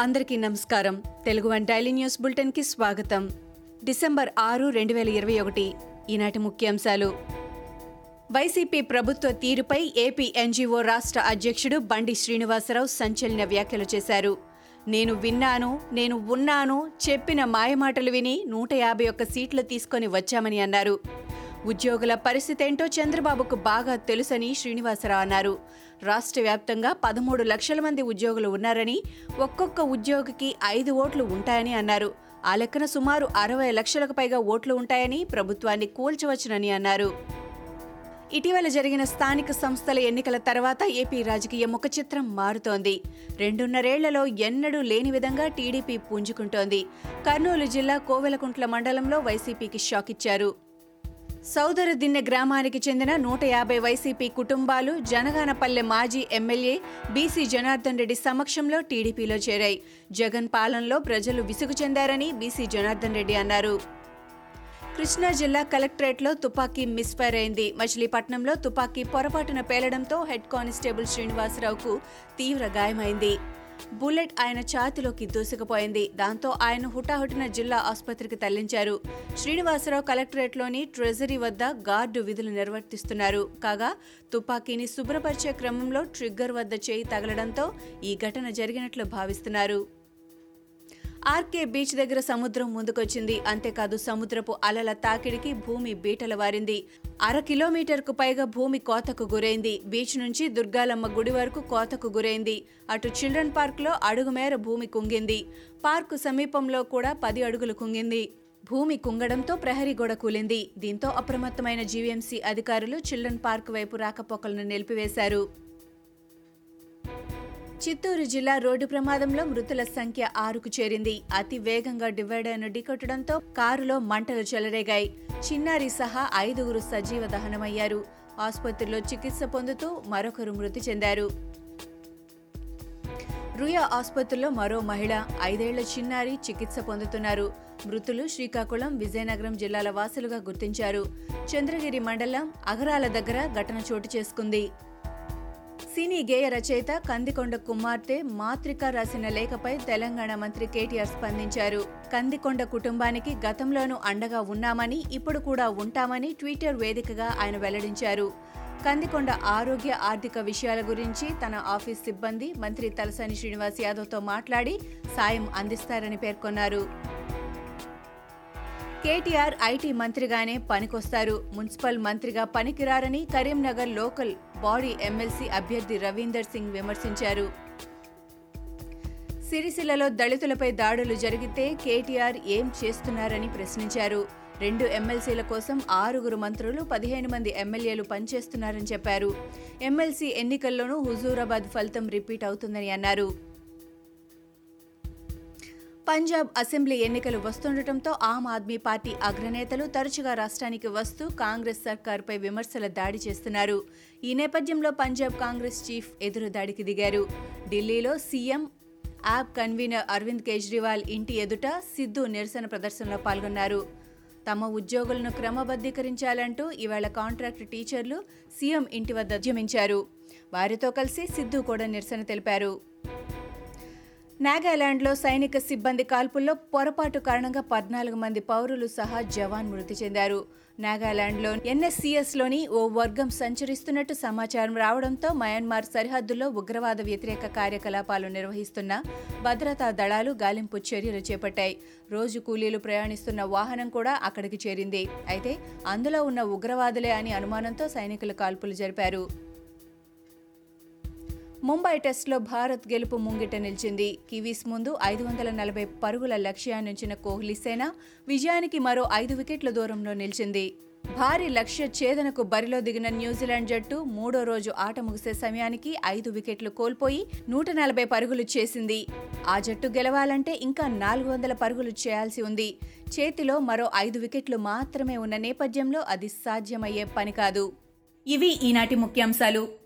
అందరికీ నమస్కారం. Telugu one daily news బులెటిన్కి స్వాగతం. డిసెంబర్ ఆరు రెండు వేల ఇరవై ఒకటి. ఈనాటి ముఖ్యాంశాలు. వైసీపీ ప్రభుత్వ తీరుపై ఏపీ ఎన్జీఓ రాష్ట్ర అధ్యక్షుడు బండి శ్రీనివాసరావు సంచలన వ్యాఖ్యలు చేశారు. నేను విన్నాను నేను ఉన్నాను చెప్పిన మాయమాటలు విని నూట యాభై ఒక్క సీట్లు తీసుకొని వచ్చామని అన్నారు. ఉద్యోగుల పరిస్థితి ఏంటో చంద్రబాబుకు బాగా తెలుసని శ్రీనివాసరావు అన్నారు. రాష్ట్ర వ్యాప్తంగా పదమూడు లక్షల మంది ఉద్యోగులు ఉన్నారని ఒక్కొక్క ఉద్యోగికి ఐదు ఓట్లు ఉంటాయని అన్నారు. ఆ లెక్కన సుమారు అరవై లక్షలకు పైగా ఓట్లు ఉంటాయని ప్రభుత్వాన్ని కూల్చవచ్చునని అన్నారు. ఇటీవల జరిగిన స్థానిక సంస్థల ఎన్నికల తర్వాత ఏపీ రాజకీయ ముఖ చిత్రం మారుతోంది. రెండున్నరేళ్ళలో ఎన్నడూ లేని విధంగా టీడీపీ పుంజుకుంటోంది. కర్నూలు జిల్లా కోవెలకుంట్ల మండలంలో వైసీపీకి షాక్ సౌదరదిన్నె గ్రామానికి చెందిన నూట యాభై వైసీపీ కుటుంబాలు జనగానపల్లె మాజీ ఎమ్మెల్యే బీసీ జనార్దన్ రెడ్డి సమక్షంలో టీడీపీలో చేరాయి. జగన్ పాలనలో ప్రజలు విసుగు చెందారని బీసీ జనార్దన్ రెడ్డి అన్నారు. కృష్ణా జిల్లా కలెక్టరేట్లో తుపాకీ మిస్ఫైర్ అయింది. మచిలీపట్నంలో తుపాకీ పొరపాటున పేలడంతో హెడ్ కానిస్టేబుల్ శ్రీనివాసరావుకు తీవ్ర గాయమైంది. బుల్లెట్ ఆయన ఛాతిలోకి దూసుకుపోయింది. దాంతో ఆయన హుటాహుటిన జిల్లా ఆసుపత్రికి తరలించారు. శ్రీనివాసరావు కలెక్టరేట్లోని ట్రెజరీ వద్ద గార్డు విధులు నిర్వర్తిస్తున్నారు. కాగా తుపాకీని శుభ్రపరిచే క్రమంలో ట్రిగ్గర్ వద్ద చేయి తగలడంతో ఈ ఘటన జరిగినట్లు భావిస్తున్నారు. ఆర్కే బీచ్ దగ్గర సముద్రం ముందుకొచ్చింది. అంతేకాదు సముద్రపు అలల తాకిడికి భూమి బీటల వారింది. అర కిలోమీటర్కు పైగా భూమి కోతకు గురైంది. బీచ్ నుంచి దుర్గాలమ్మ గుడి వరకు కోతకు గురైంది. అటు చిల్డ్రన్ పార్క్లో అడుగు మేర భూమి కుంగింది. పార్కు సమీపంలో కూడా పది అడుగులు కుంగింది. భూమి కుంగడంతో ప్రహరీ గోడ కూలింది. దీంతో అప్రమత్తమైన జీవీఎంసీ అధికారులు చిల్డ్రన్ పార్క్ వైపు రాకపోకలను నిలిపివేశారు. చిత్తూరు జిల్లా రోడ్డు ప్రమాదంలో మృతుల సంఖ్య ఆరుకు చేరింది. అతి వేగంగా డివైడర్ను ఢీకొట్టడంతో కారులో మంటలు చెలరేగాయి. చిన్నారి సహా ఐదుగురు సజీవ దహనమయ్యారు. ఆసుపత్రిలో చికిత్స పొందుతూ మరొకరు మృతి చెందారు. రుయా ఆసుపత్రిలో మరో మహిళ ఐదేళ్ళ చిన్నారి చికిత్స పొందుతున్నారు. మృతులు శ్రీకాకుళం విజయనగరం జిల్లాల వాసులుగా గుర్తించారు. చంద్రగిరి మండలం అగరాల దగ్గర ఘటన చోటు చేసుకుంది. సినీ గేయ రచయిత కందికొండ కుమార్తె మాతృక రాసిన లేఖపై తెలంగాణ మంత్రి కేటీఆర్ స్పందించారు. కందికొండ కుటుంబానికి గతంలోనూ అండగా ఉన్నామని ఇప్పుడు కూడా ఉంటామని ట్విట్టర్ వేదికగా ఆయన వెల్లడించారు. కందికొండ ఆరోగ్య ఆర్థిక విషయాల గురించి తన ఆఫీస్ సిబ్బంది మంత్రి తలసాని శ్రీనివాస్ యాదవ్తో మాట్లాడి సాయం అందిస్తారని పేర్కొన్నారు. కేటీఆర్ ఐటీ మంత్రిగానే పనికొస్తారు. మున్సిపల్ మంత్రిగా పనికిరారని కరీంనగర్ లోకల్ బాడీ ఎమ్మెల్సీ అభ్యర్థి రవీందర్ సింగ్ విమర్శించారు. సిరిసిల్లలో దళితులపై దాడులు జరిగితే కేటీఆర్ ఏం చేస్తున్నారని ప్రశ్నించారు. రెండు ఎమ్మెల్సీల కోసం ఆరుగురు మంత్రులు పదిహేను మంది ఎమ్మెల్యేలు పనిచేస్తున్నారని చెప్పారు. ఎమ్మెల్సీ ఎన్నికల్లోనూ హుజూరాబాద్ ఫలితం రిపీట్ అవుతుందని అన్నారు. పంజాబ్ అసెంబ్లీ ఎన్నికలు వస్తుండటంతో ఆమ్ ఆద్మీ పార్టీ అగ్రనేతలు తరచుగా రాష్ట్రానికి వస్తూ కాంగ్రెస్ సర్కారుపై విమర్శల దాడి చేస్తున్నారు. ఈ నేపథ్యంలో పంజాబ్ కాంగ్రెస్ చీఫ్ ఎదురు దాడికి దిగారు. ఢిల్లీలో CM AAP convener Arvind Kejriwal ఇంటి ఎదుట సిద్ధు నిరసన ప్రదర్శనలో పాల్గొన్నారు. తమ ఉద్యోగులను క్రమబద్ధీకరించాలంటూ ఇవాళ కాంట్రాక్ట్ టీచర్లు సీఎం ఇంటి వద్ద ఉద్యమించారు వారితో కలిసి సిద్ధు కూడా నిరసన తెలిపారు. నాగాలాండ్లో సైనిక సిబ్బంది కాల్పుల్లో పొరపాటు కారణంగా పద్నాలుగు మంది పౌరులు సహా జవాన్ మృతి చెందారు. నాగాలాండ్లో ఎన్ఎస్సీఎస్లోని ఓ వర్గం సంచరిస్తున్నట్టు సమాచారం రావడంతో మయన్మార్ సరిహద్దుల్లో ఉగ్రవాద వ్యతిరేక కార్యకలాపాలు నిర్వహిస్తున్న భద్రతా దళాలు గాలింపు చర్యలు చేపట్టాయి. రోజు కూలీలు ప్రయాణిస్తున్న వాహనం కూడా అక్కడికి చేరింది. అయితే అందులో ఉన్న ఉగ్రవాదులే అని అనుమానంతో సైనికులు కాల్పులు జరిపారు. ముంబై టెస్ట్లో భారత్ గెలుపు ముంగిట నిలిచింది. కివీస్ ముందు ఐదు వందల నలభై పరుగుల లక్ష్యాన్నించిన కోహ్లీ సేన విజయానికి మరో ఐదు వికెట్ల దూరంలో నిలిచింది. భారీ లక్ష్య ఛేదనకు బరిలో దిగిన న్యూజిలాండ్ జట్టు మూడో రోజు ఆట ముగిసే సమయానికి ఐదు వికెట్లు కోల్పోయి నూట నలభై పరుగులు చేసింది. ఆ జట్టు గెలవాలంటే ఇంకా నాలుగు వందల పరుగులు చేయాల్సి ఉంది. చేతిలో మరో ఐదు వికెట్లు మాత్రమే ఉన్న నేపథ్యంలో అది సాధ్యమయ్యే పని కాదు. ఇవి ఈనాటి ముఖ్యాంశాలు.